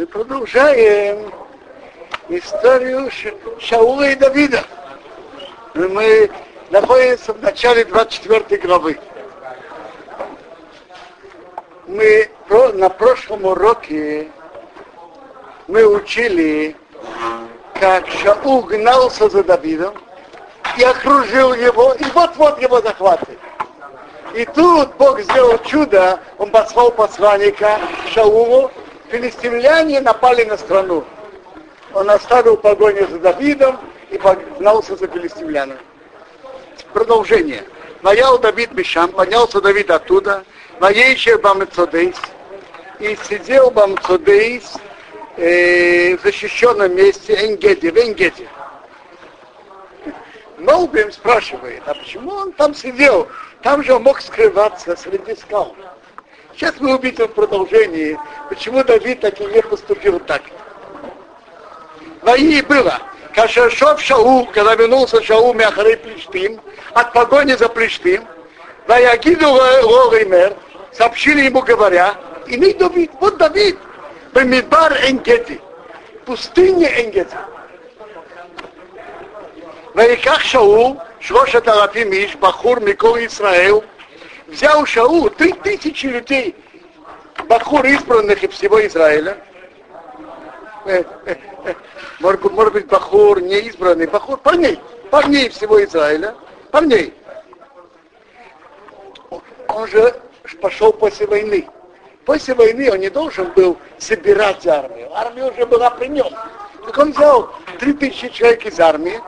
Мы продолжаем историю Шаула и Давида. Мы находимся в начале 24 главы. Мы на прошлом уроке мы учили, как Шаул гнался за Давидом и окружил его, и вот-вот его захватывает. И тут Бог сделал чудо, он послал посланника Шаулу, филистимляне напали на страну. Он оставил погоню за Давидом и погнался за филистимлянами. Продолжение. Наял Давид Мишам, поднялся Давид оттуда, Наейшер Бамецодейс, и сидел Бамецодейс э, в защищенном месте Энгеде, в Энгеде. Молбим спрашивает, а почему он там сидел? Там же он мог скрываться среди скал. Сейчас мы увидим в продолжении, почему Давид так и не поступил так. Вои было. Кашашов Шаул, когда вернулся Шаул Мяхарей Плештим, от погони за Плештим, Ваягиду Лоример, сообщили ему, говоря, и не Давид, вот Давид, Бемидбар Энгети, пустыне Энгети. ויקח שאול שלושת אלפים איש, בחור מכל ישראל, взял Шаул три тысячи людей, Бахур избранных из всего Израиля. Может, может быть, Бахур не избранный, Бахур парней, парней всего Израиля, парней. Он же пошел после войны. После войны он не должен был собирать армию. Армия уже была при нем. Так он взял три тысячи человек из армии,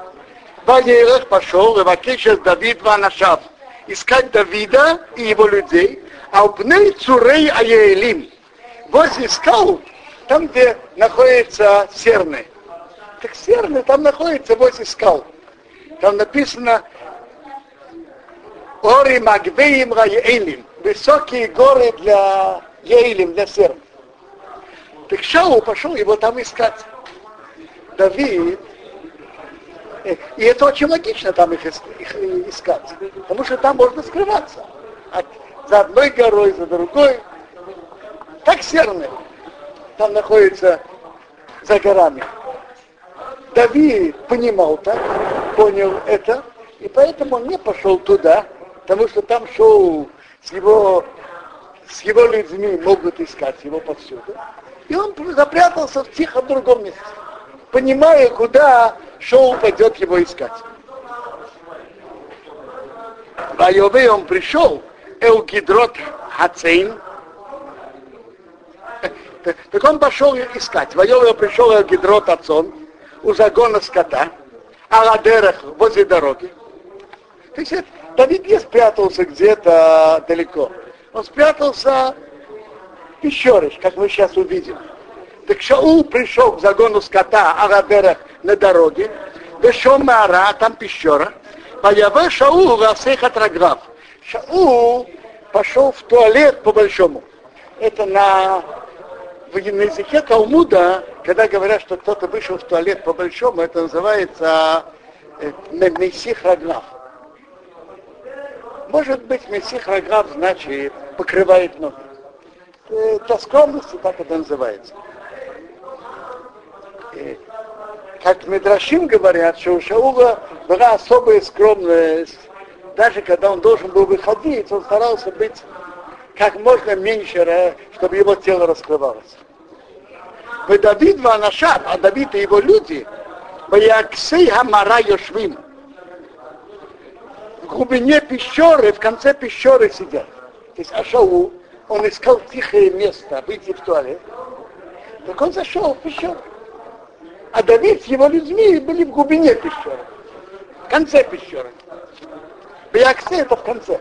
Ваерах пошел, Левакешес Давид Ванашав, искать Давида и его людей, а у пней Цурей Аелим, возле скал, там, где находится Серны. Так Серны там находится возле скал. Там написано Ори Магвеим Раелим, высокие горы для Еилим, для Серн. Так Шау пошел его там искать. Давид и это очень логично там их, их искать. Потому что там можно скрываться. За одной горой, за другой. Так серны. Там находится за горами. Давид понимал так, понял это, и поэтому он не пошел туда, потому что там шел с его, с его людьми могут искать его повсюду. И он запрятался в тихо другом месте, понимая, куда Шоу пойдет его искать. Вайове он пришел, Эл Гидрот Хацейн, так он пошел искать. Вайове пришел Эл Гидрот Ацон, у загона скота, Аладерах возле дороги. То есть Давид не спрятался где-то далеко. Он спрятался в пещере, как мы сейчас увидим. Так Шаул пришел к загону скота Арадерах на дороге, Бешом Мара, там пещера, Появе Шаул Васех Атраграф. Шаул пошел в туалет по большому. Это на, на языке Талмуда, когда говорят, что кто-то вышел в туалет по большому, это называется э, Месих Раграф. Может быть, Месих Раграф значит покрывает ноги. Для скромности так это называется как Медрашим говорят, что у Шаула была особая скромность, даже когда он должен был выходить, он старался быть как можно меньше, чтобы его тело раскрывалось. Вы Давид Ванашат, а Давид и его люди, Ваяксей Хамара Йошвим, в глубине пещеры, в конце пещеры сидят. То есть Ашау, он искал тихое место, выйти в туалет. Так он зашел в пещеру а Давид с его людьми были в глубине пещеры, в конце пещеры. Бьяксе это в конце.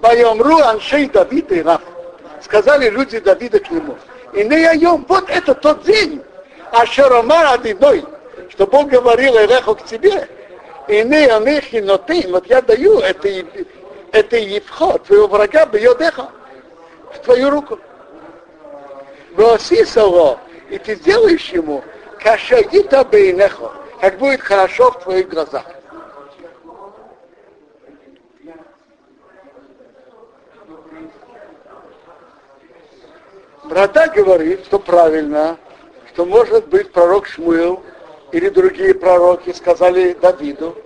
Байомру Аншей Давида и Раф. Сказали люди Давида к нему. И не айом, вот это тот день, а Шаромар Адиной, что Бог говорил Эреху к тебе, и не анехи ноты, вот я даю это, это и вход твоего врага бьет в твою руку. Васисово, и ты сделаешь ему кашагита бейнехо, как будет хорошо в твоих глазах. Рада говорит, что правильно, что может быть пророк Шмуил или другие пророки сказали Давиду,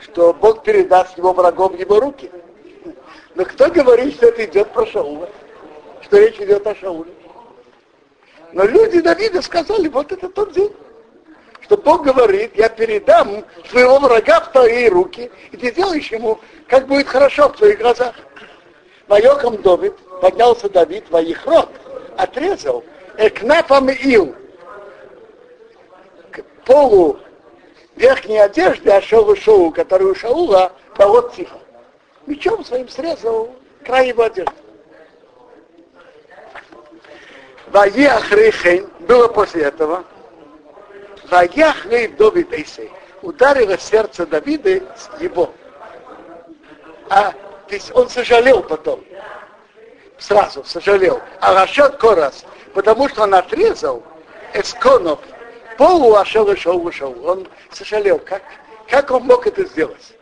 что Бог передаст его врагом в его руки. Но кто говорит, что это идет про Шаула? Что речь идет о Шауле? Но люди Давида сказали, вот это тот день, что Бог говорит, я передам своего врага в твои руки, и ты сделаешь ему, как будет хорошо в твоих глазах. Воеком Давид, поднялся Давид, воихрот, отрезал, экнафам ил, к полу верхней одежды Ашова Шоу, который у Шаула, вот тихо. Мечом своим срезал край его одежды. Ваях Рейхейн, было после этого, Ваях Рей Давид Эйсей, ударило сердце Давида его. А, то есть он сожалел потом, сразу сожалел. А Рашат Корас, потому что он отрезал эсконов полу Ашел и Шоу. Он сожалел, как, как он мог это сделать.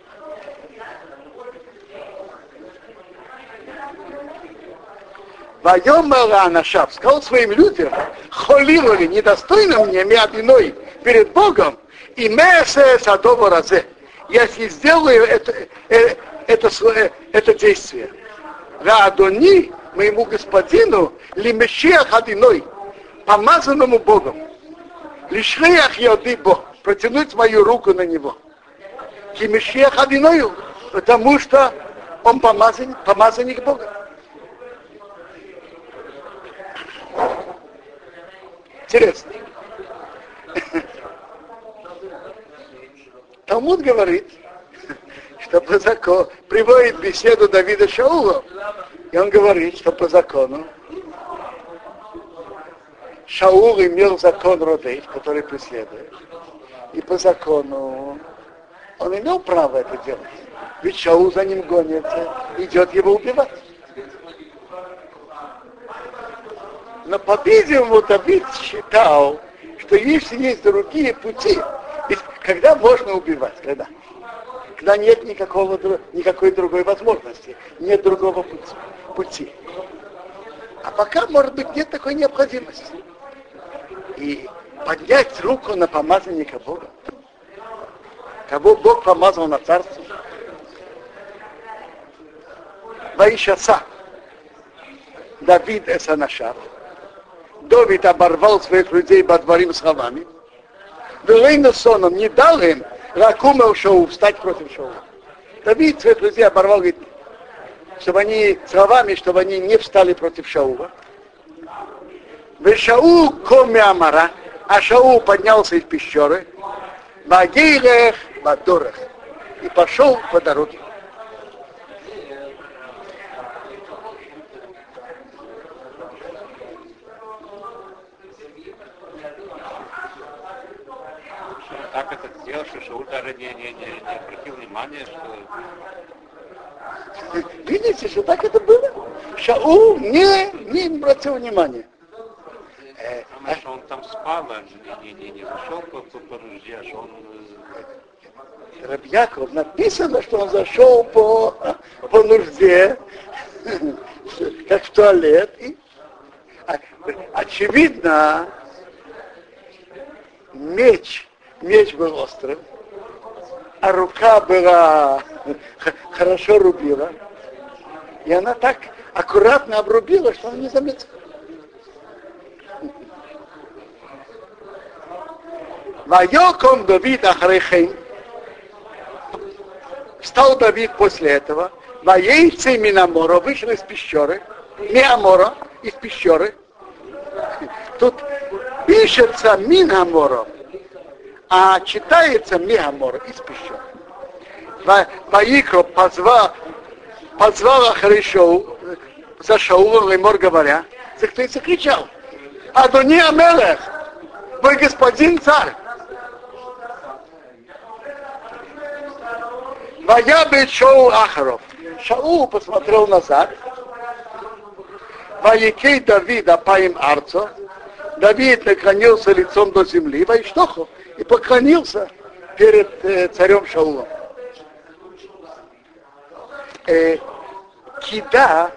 Вайомара Анашав сказал своим людям, холировали недостойно мне миадиной перед Богом, и месе садово разе. Если сделаю это, это, это, э, это действие. Радони, моему господину, лимешех одиной, помазанному Богом. Лишреях яды Бог, протянуть мою руку на него. Кимешех одиною, потому что он помазанник, помазанник Бога. Интересно. Талмуд говорит, что по закону, приводит беседу Давида Шаула, и он говорит, что по закону Шаул имел закон Родей, который преследует. И по закону он имел право это делать. Ведь Шаул за ним гонится, идет его убивать. Но, по-видимому, Давид считал, что если есть другие пути, ведь когда можно убивать, когда? Когда нет никакого, никакой другой возможности, нет другого пути. пути. А пока, может быть, нет такой необходимости. И поднять руку на помазанника Бога, кого Бог помазал на царство, Ваишаса, Давид Эсанашав, Давид оборвал своих людей под дворим с хавами. Велейна соном не дал им Ракума Шоу встать против Шоу. Давид своих людей оборвал, говорит, чтобы они с хавами, чтобы они не встали против Шаула. Вешау коми Амара, а Шау поднялся из пещеры, Багейлех Бадорах, и пошел по дороге. Так это сделал, что Шауль даже не, не, не, не обратил внимания, что... Видите, что так это было? Шаул не, не обратил внимания. Э, а что он там спал, а не, не, не, зашел по, по, по нужде, а что он... Э, Рабьяков написано, что он зашел по, по нужде, как в туалет. И, очевидно, меч меч был острым, а рука была хорошо рубила. И она так аккуратно обрубила, что он не заметил. ויקם דוד אחרי כן. Встал Давид после этого. ויצא מן המערה вышел из пещеры. מהמערה из пещеры. Тут пишется מן המערה а читается מהמערה из пещеры. ויקרא позвал, позвал Ахаришоу за Шаулом לאמר говоря, за кто и закричал, Адони Амелех, мой господин царь. Ваябит Шоу Ахаров. Шаул посмотрел назад. Ваикей Давид Апаим Арцо. Давид наклонился лицом до земли. Ваиштоху и поклонился перед э, царем Шаулом. Э, кида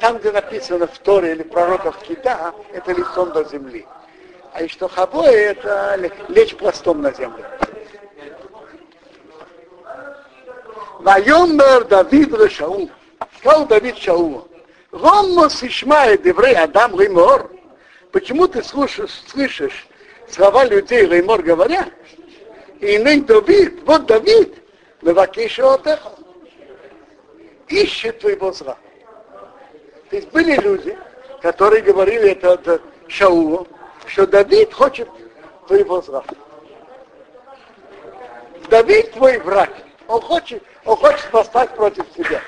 там, где написано в Торе или пророков Кита, это лицом до земли. А что хабой, это лечь пластом на землю. Вайомер Давид Шаул. Сказал Давид Шаулу. Ромос Ишмает еврей Адам Леймор. Почему ты слушаешь, слышишь слова людей Леймор говоря? И ныне Давид, вот Давид, Левакиш Отеха. Ищет твоего зла. То есть были люди, которые говорили это, это Шаулу, что Давид хочет твоего зла. Давид твой враг. Он хочет, он хочет восстать против тебя.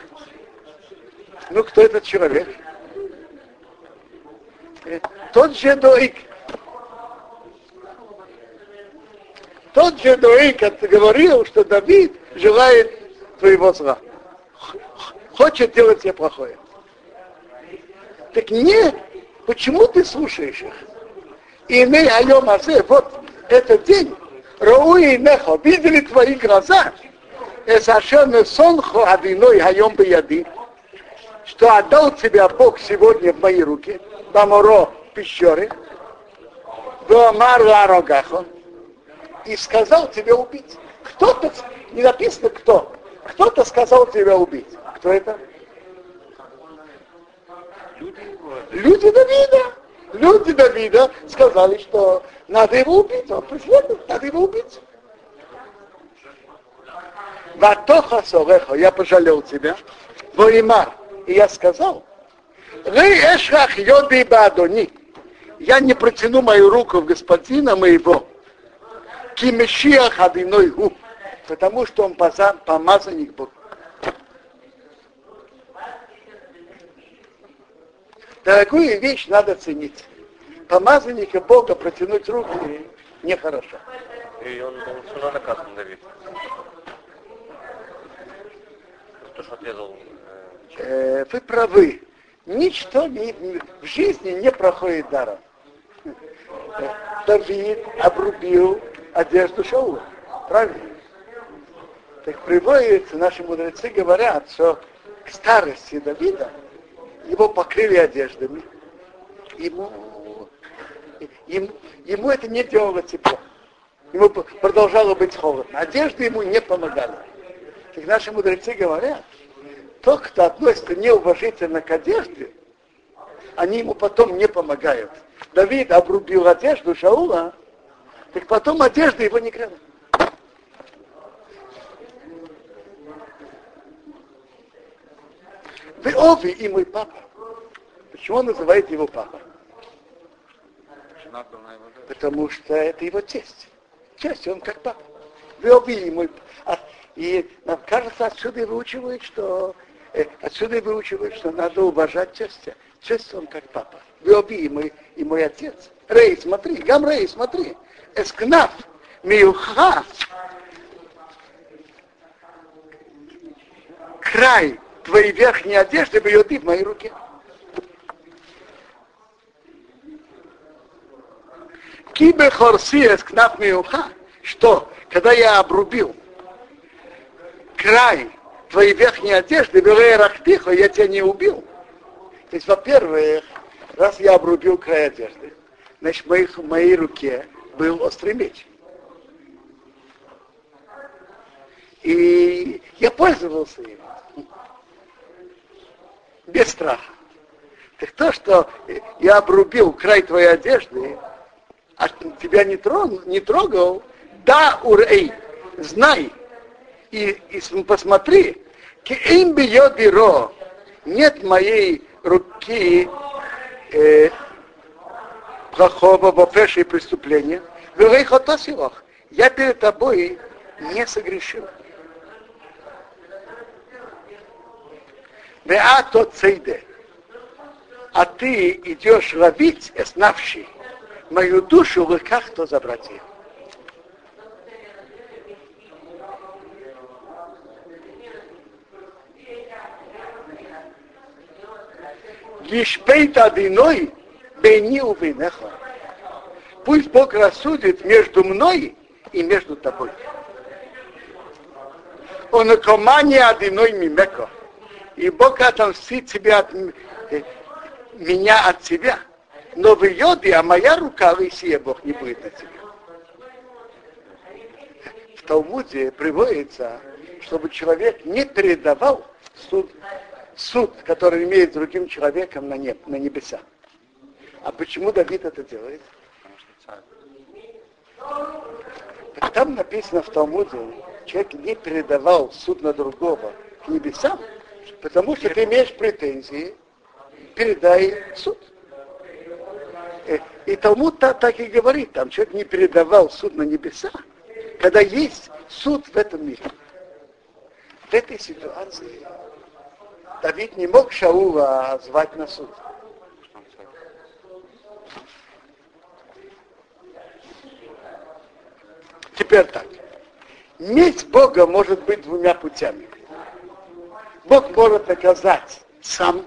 Ну, кто этот человек? Тот же Доик. Тот же Доик говорил, что Давид желает твоего зла. Хочет делать тебе плохое. Так нет, почему ты слушаешь их? И не айом азе, вот этот день, Рауи и Нехо, видели твои глаза, Эсашен сонхо адиной хайом яди, что отдал тебя Бог сегодня в мои руки, Баморо пещеры, до Марла и сказал тебе убить. Кто-то, не написано кто, кто-то сказал тебя убить. Кто это? Люди Давида. Люди Давида сказали, что надо его убить. Он преследует, надо его убить. Ватоха Сорехо, я пожалел тебя. Воимар. И я сказал, Йоди. Я не протяну мою руку в господина моего. Кимешиах Адиной Гу. Потому что он помазанник Бога. Дорогую вещь надо ценить. Помазанника Бога протянуть руки нехорошо. И он был сюда наказан, Давид. То, что отрезал... Э, вы правы. Ничто не, в жизни не проходит даром. Давид обрубил одежду Шаула. Правильно? Так приводится, наши мудрецы говорят, что к старости Давида его покрыли одеждами. Ему, ему, ему это не делало тепло. Ему продолжало быть холодно. Одежды ему не помогали. Как наши мудрецы говорят, тот, кто относится неуважительно к одежде, они ему потом не помогают. Давид обрубил одежду Шаула, так потом одежда его не грела. Вы Ови и мой папа. Почему он называет его папа? Потому что это его тесть. Тесть, он как папа. Вы Ови и мой папа. И нам кажется, отсюда и выучивают, что отсюда и выучивают, что надо уважать тестя. Тесть он как папа. Вы Ови и мой, и мой отец. Рей, смотри, Гам Рей, смотри. Эскнаф, Миуха, край твоей верхней одежды бьет в моей руке. Кибе хорсиес кнап миуха, что, когда я обрубил край твоей верхней одежды, белая рахтиха, я тебя не убил. То есть, во-первых, раз я обрубил край одежды, значит, в, моих, в моей руке был острый меч. И я пользовался им без страха. Так то, что я обрубил край твоей одежды, а тебя не трогал, не трогал да, урей, знай и, и посмотри, им бьет бюро, нет моей руки э, плохого, вопрешей преступления, я перед тобой не согрешил. Веато цейде. А ты идешь ловить эснавший мою душу в руках, кто забрать ее. Гишпейт одиной бейни увинеха. Пусть Бог рассудит между мной и между тобой. Он комания одиной мимеко и Бог отомстит тебе от, э, меня от тебя. Но в йоде, а моя рука Исия Бог не будет на тебя. В Талмуде приводится, чтобы человек не передавал суд, суд, который имеет другим человеком на, неб, на небеса. А почему Давид это делает? Там написано в Талмуде, человек не передавал суд на другого к небесам, потому что ты имеешь претензии, передай суд. Э, и Талмуд так, так и говорит, там человек не передавал суд на небеса, когда есть суд в этом мире. В этой ситуации Давид не мог Шаула звать на суд. Теперь так. Месть Бога может быть двумя путями. Бог может наказать сам,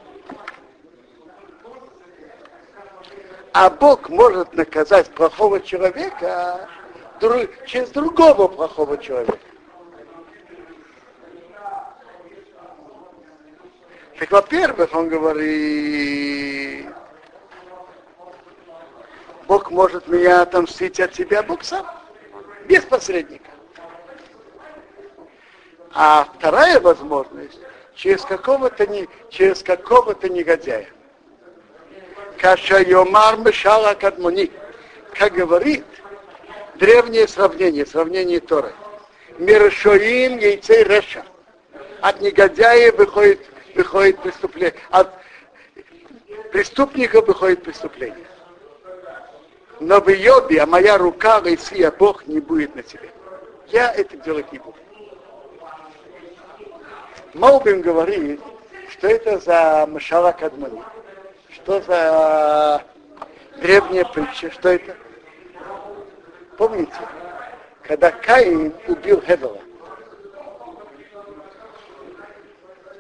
а Бог может наказать плохого человека через другого плохого человека. Так, во-первых, он говорит, Бог может меня отомстить от себя, Бог сам без посредника. А вторая возможность через какого-то не, через какого-то негодяя. Каша Йомар Мешала Кадмуни, как говорит древнее сравнение, сравнение Торы. Миршоим яйцей Реша. От негодяя выходит, выходит преступление. От преступника выходит преступление но в Йобе, а моя рука, Исия, Бог не будет на тебе. Я это делать не буду. Маубин говорит, что это за Машала Кадмани, что за древняя притча, что это? Помните, когда Каин убил Хевела,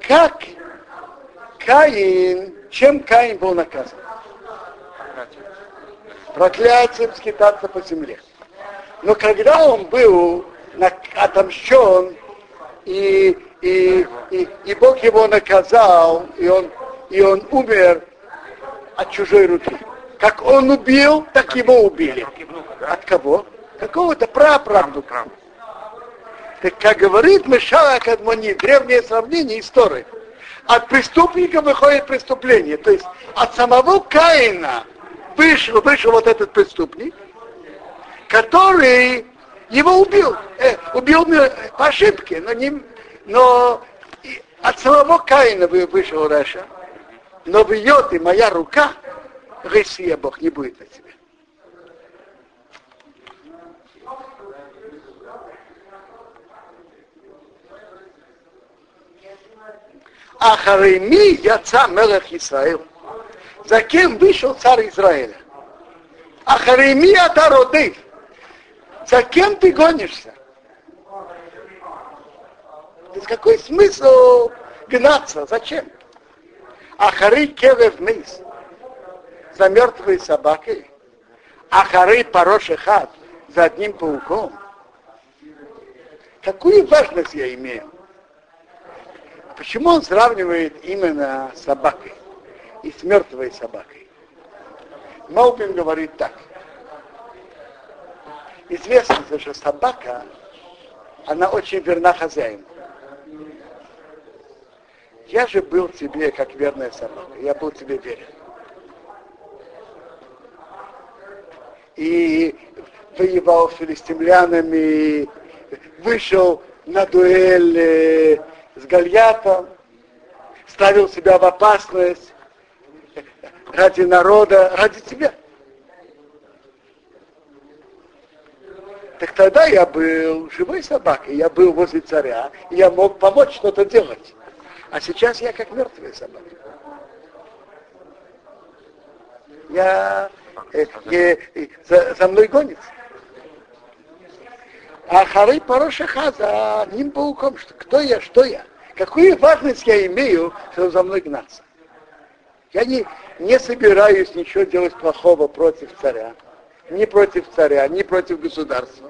как Каин, чем Каин был наказан? проклятием скитаться по земле. Но когда он был отомщен, и, и, и, и Бог его наказал, и он, и он умер от чужой руки. Как он убил, так его убили. От кого? Какого-то праправнука. Так как говорит Мешала Кадмони, древнее сравнение истории, от преступника выходит преступление. То есть от самого Каина вышел, вышел вот этот преступник, который его убил. Э, убил по ошибке, но, не, но от самого Каина вышел Раша. Но в и моя рука, Россия Бог не будет на тебе. Ахареми яца мелех Исраил. За кем вышел царь Израиля? А Харемия роды. За кем ты гонишься? То какой смысл гнаться? Зачем? А Хары Кевев Мейс за мертвой собакой, а Хары Пароши Хат за одним пауком. Какую важность я имею? Почему он сравнивает именно с собакой? и с мертвой собакой. Маупин говорит так. Известно, что собака, она очень верна хозяину. Я же был тебе как верная собака, я был тебе верен. И воевал с филистимлянами, вышел на дуэль э, с Гальятом, ставил себя в опасность, ради народа, ради тебя. Так тогда я был живой собакой, я был возле царя, и я мог помочь что-то делать. А сейчас я как мертвая собака. Я э, э, э, за, за мной гонится. А Хары Порошаха за ним пауком, что кто я, что я. Какую важность я имею, чтобы за мной гнаться. Я не, не собираюсь ничего делать плохого против царя. Ни против царя, ни против государства.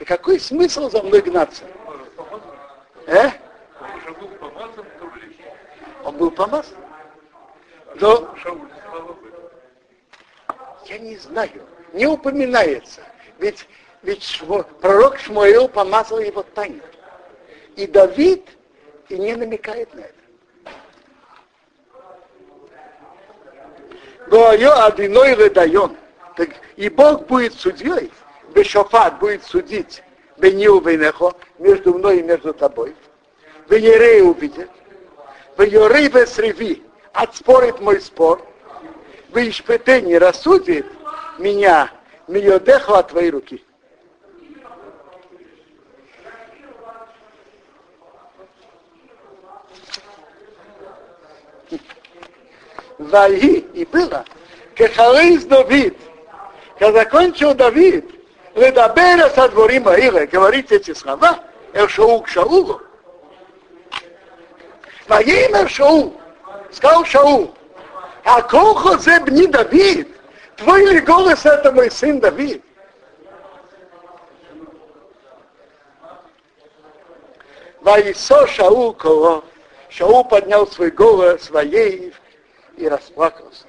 И какой смысл за мной гнаться? Э? Он был помазан. Но я не знаю, не упоминается. Ведь, ведь Шмо, пророк Шмуэл помазал его тайно. И Давид и не намекает на это. Гойо одиной выдает. И Бог будет судьей, Бешофат будет судить Бенил Вейнехо, между мной и между тобой. Венерей увидит. Венерей Весреви отспорит мой спор. Вы не рассудит меня, Миодеху от твоей руки. Ваи и было, Кехалейс Давид, когда закончил Давид, Ледабера со дворима Ира, говорить эти слова, Элшоу к Шаулу. Ваимер Шаул, сказал Шаул, а колхо зеб не Давид, твой ли голос это мой сын Давид? Ваисо Шаул кого? Шаул поднял свой голос своей и расплакался.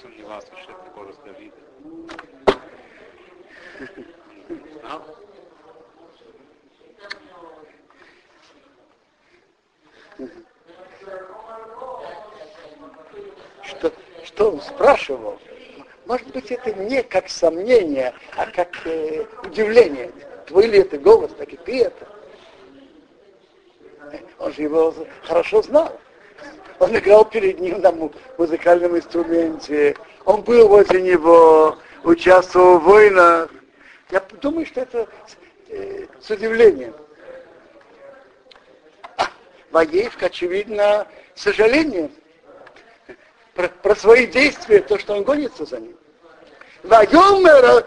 Сомневался, что это голос Давида. Что, что он спрашивал? Может быть, это не как сомнение, а как э, удивление. Твой ли это голос, так и ты это. Он же его хорошо знал. Он играл перед ним на музыкальном инструменте. Он был возле него, участвовал в войнах. Я думаю, что это э, с удивлением. А, Ваевка, очевидно, с сожалением про, про свои действия, то, что он гонится за ним. Вайомер,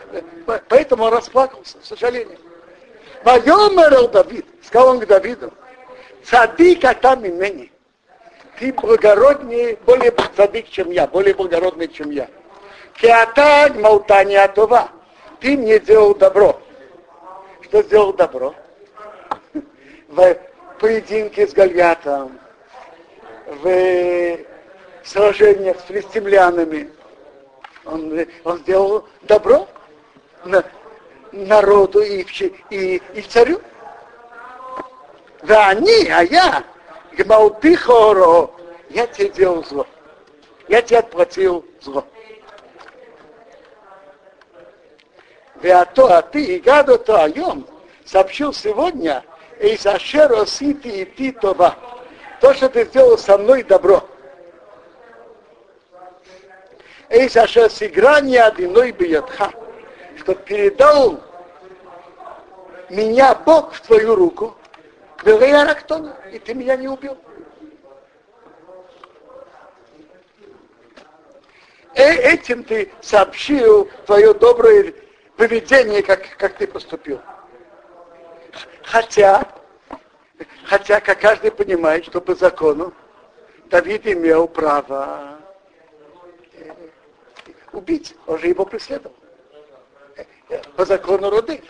поэтому он расплакался, с сожалением. Вайомер Давид, сказал он к Давиду, цадик атам имени. Ты благороднее, более цадик, чем я, более благородный, чем я. Кеатаг молтания това. Ты мне делал добро. Что сделал добро? В поединке с Гальятом, в сражениях с филистимлянами. Он, он сделал добро на, народу и, и, и царю. Да они, а я, Гмаутихоро, я тебе делал зло. Я тебе отплатил зло. А то, а ты, и гаду то айом, сообщил сегодня, и зашеро сити и ти това. То, что ты сделал со мной, добро. Эй, Саша, сыграние одиной биятха, что передал меня Бог в твою руку, Рактона, и ты меня не убил. Э, этим ты сообщил твое доброе поведение, как, как ты поступил. Хотя, хотя, как каждый понимает, что по закону Давид имел право э, убить, он же его преследовал. Э, по закону роды.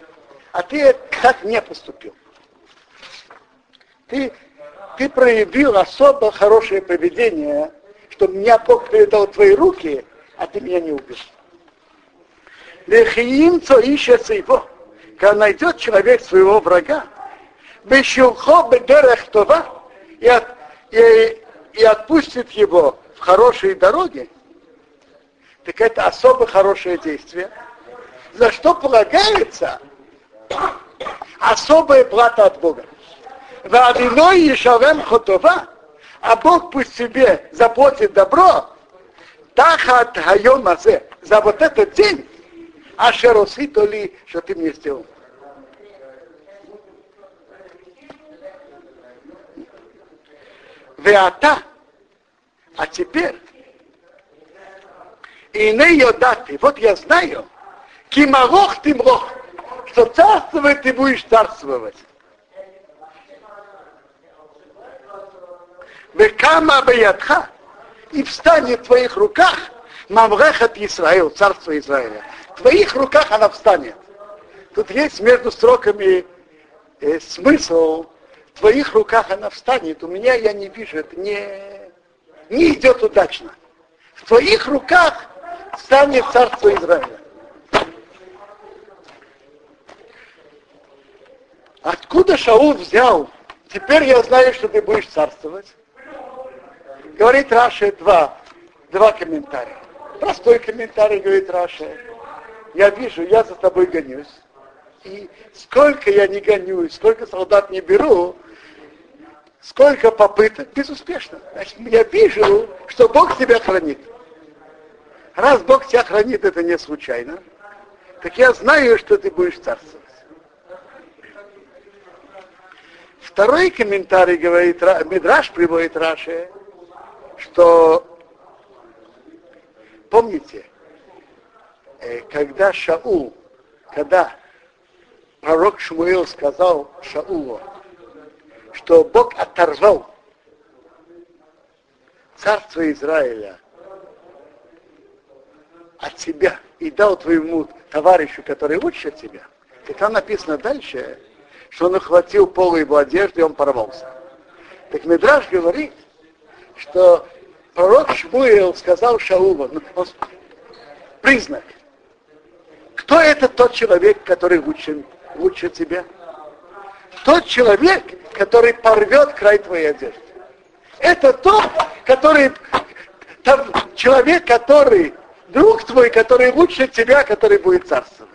А ты как не поступил ты, ты проявил особо хорошее поведение, что меня Бог передал в твои руки, а ты меня не убил. Лехиимцо ищется его, когда найдет человек своего врага, бешилхо бедерех това, и, от, и, и отпустит его в хорошие дороги, так это особо хорошее действие, за что полагается особая плата от Бога. Вавиной Ешавем Хотова, а Бог пусть себе заплатит добро, Тахат Хайом Азе, за вот этот день, а шеросито ли, что ты мне сделал. Веата, а теперь, и не йодаты, вот я знаю, кимарох ты мрох, что царствовать ты будешь царствовать. Векама Баятха, и встанет в твоих руках Мамрехат Израил, царство Израиля. В твоих руках она встанет. Тут есть между строками э, смысл в твоих руках она встанет, у меня я не вижу, это не, не идет удачно. В твоих руках станет царство Израиля. Откуда Шаул взял? Теперь я знаю, что ты будешь царствовать. Говорит Раши два, два комментария. Простой комментарий, говорит Раши. Я вижу, я за тобой гонюсь. И сколько я не гонюсь, сколько солдат не беру, сколько попыток, безуспешно. Значит, я вижу, что Бог тебя хранит. Раз Бог тебя хранит, это не случайно, так я знаю, что ты будешь царствовать. Второй комментарий говорит, Мидраш приводит Раши, что, помните, э, когда Шаул, когда пророк Шмуил сказал Шаулу, что Бог оторвал царство Израиля от себя и дал твоему товарищу, который лучше тебя, так там написано дальше, что он охватил полу его одежды, и он порвался. Так Медраж говорит, что пророк Шмуил сказал Шаулу, ну, признак, кто это тот человек, который лучше, лучше тебя? Тот человек, который порвет край твоей одежды. Это тот, который, там, человек, который, друг твой, который лучше тебя, который будет царствовать.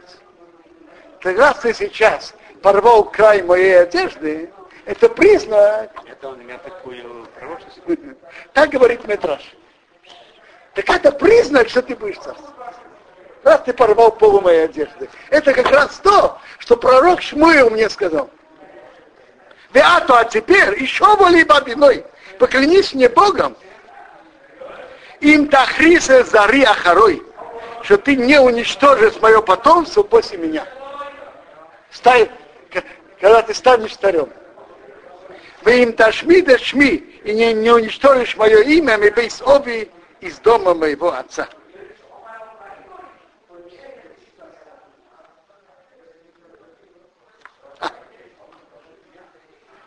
Так раз ты сейчас порвал край моей одежды, это признак. Это он имеет такую пророчество. Так говорит Метраж. Так это признак, что ты будешь царствовать. Раз ты порвал полу моей одежды. Это как раз то, что пророк Шмуил мне сказал. Веату, а теперь еще более бабиной. Поклянись мне Богом. Им тахриса зари ахарой, что ты не уничтожишь мое потомство после меня. Стай, когда ты станешь старем. Вы им ташми да шми, и не, не уничтожишь мое имя, мы бейс оби из дома моего отца.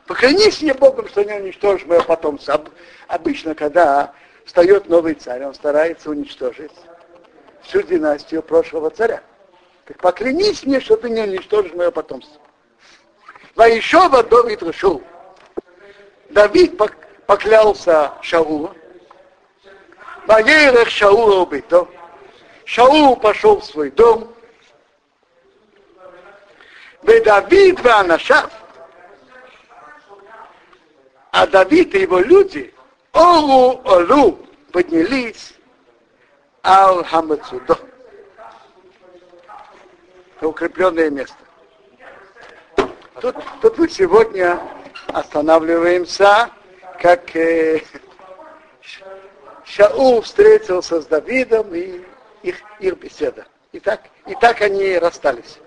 Поклянись мне Богом, что не уничтожишь мое потомство. Обычно, когда встает новый царь, он старается уничтожить всю династию прошлого царя. Так поклянись мне, что ты не уничтожишь мое потомство. Ваишова Давид решил. Давид поклялся Шаулу. Ваерах Шаула убито. Шаул пошел в свой дом. Давид Ванашав. А Давид и его люди Олу Олу поднялись Ал Хамацудо. Укрепленное место. Тут, тут мы сегодня останавливаемся, как э, Шаул встретился с Давидом и их, их беседа. И так, и так они расстались.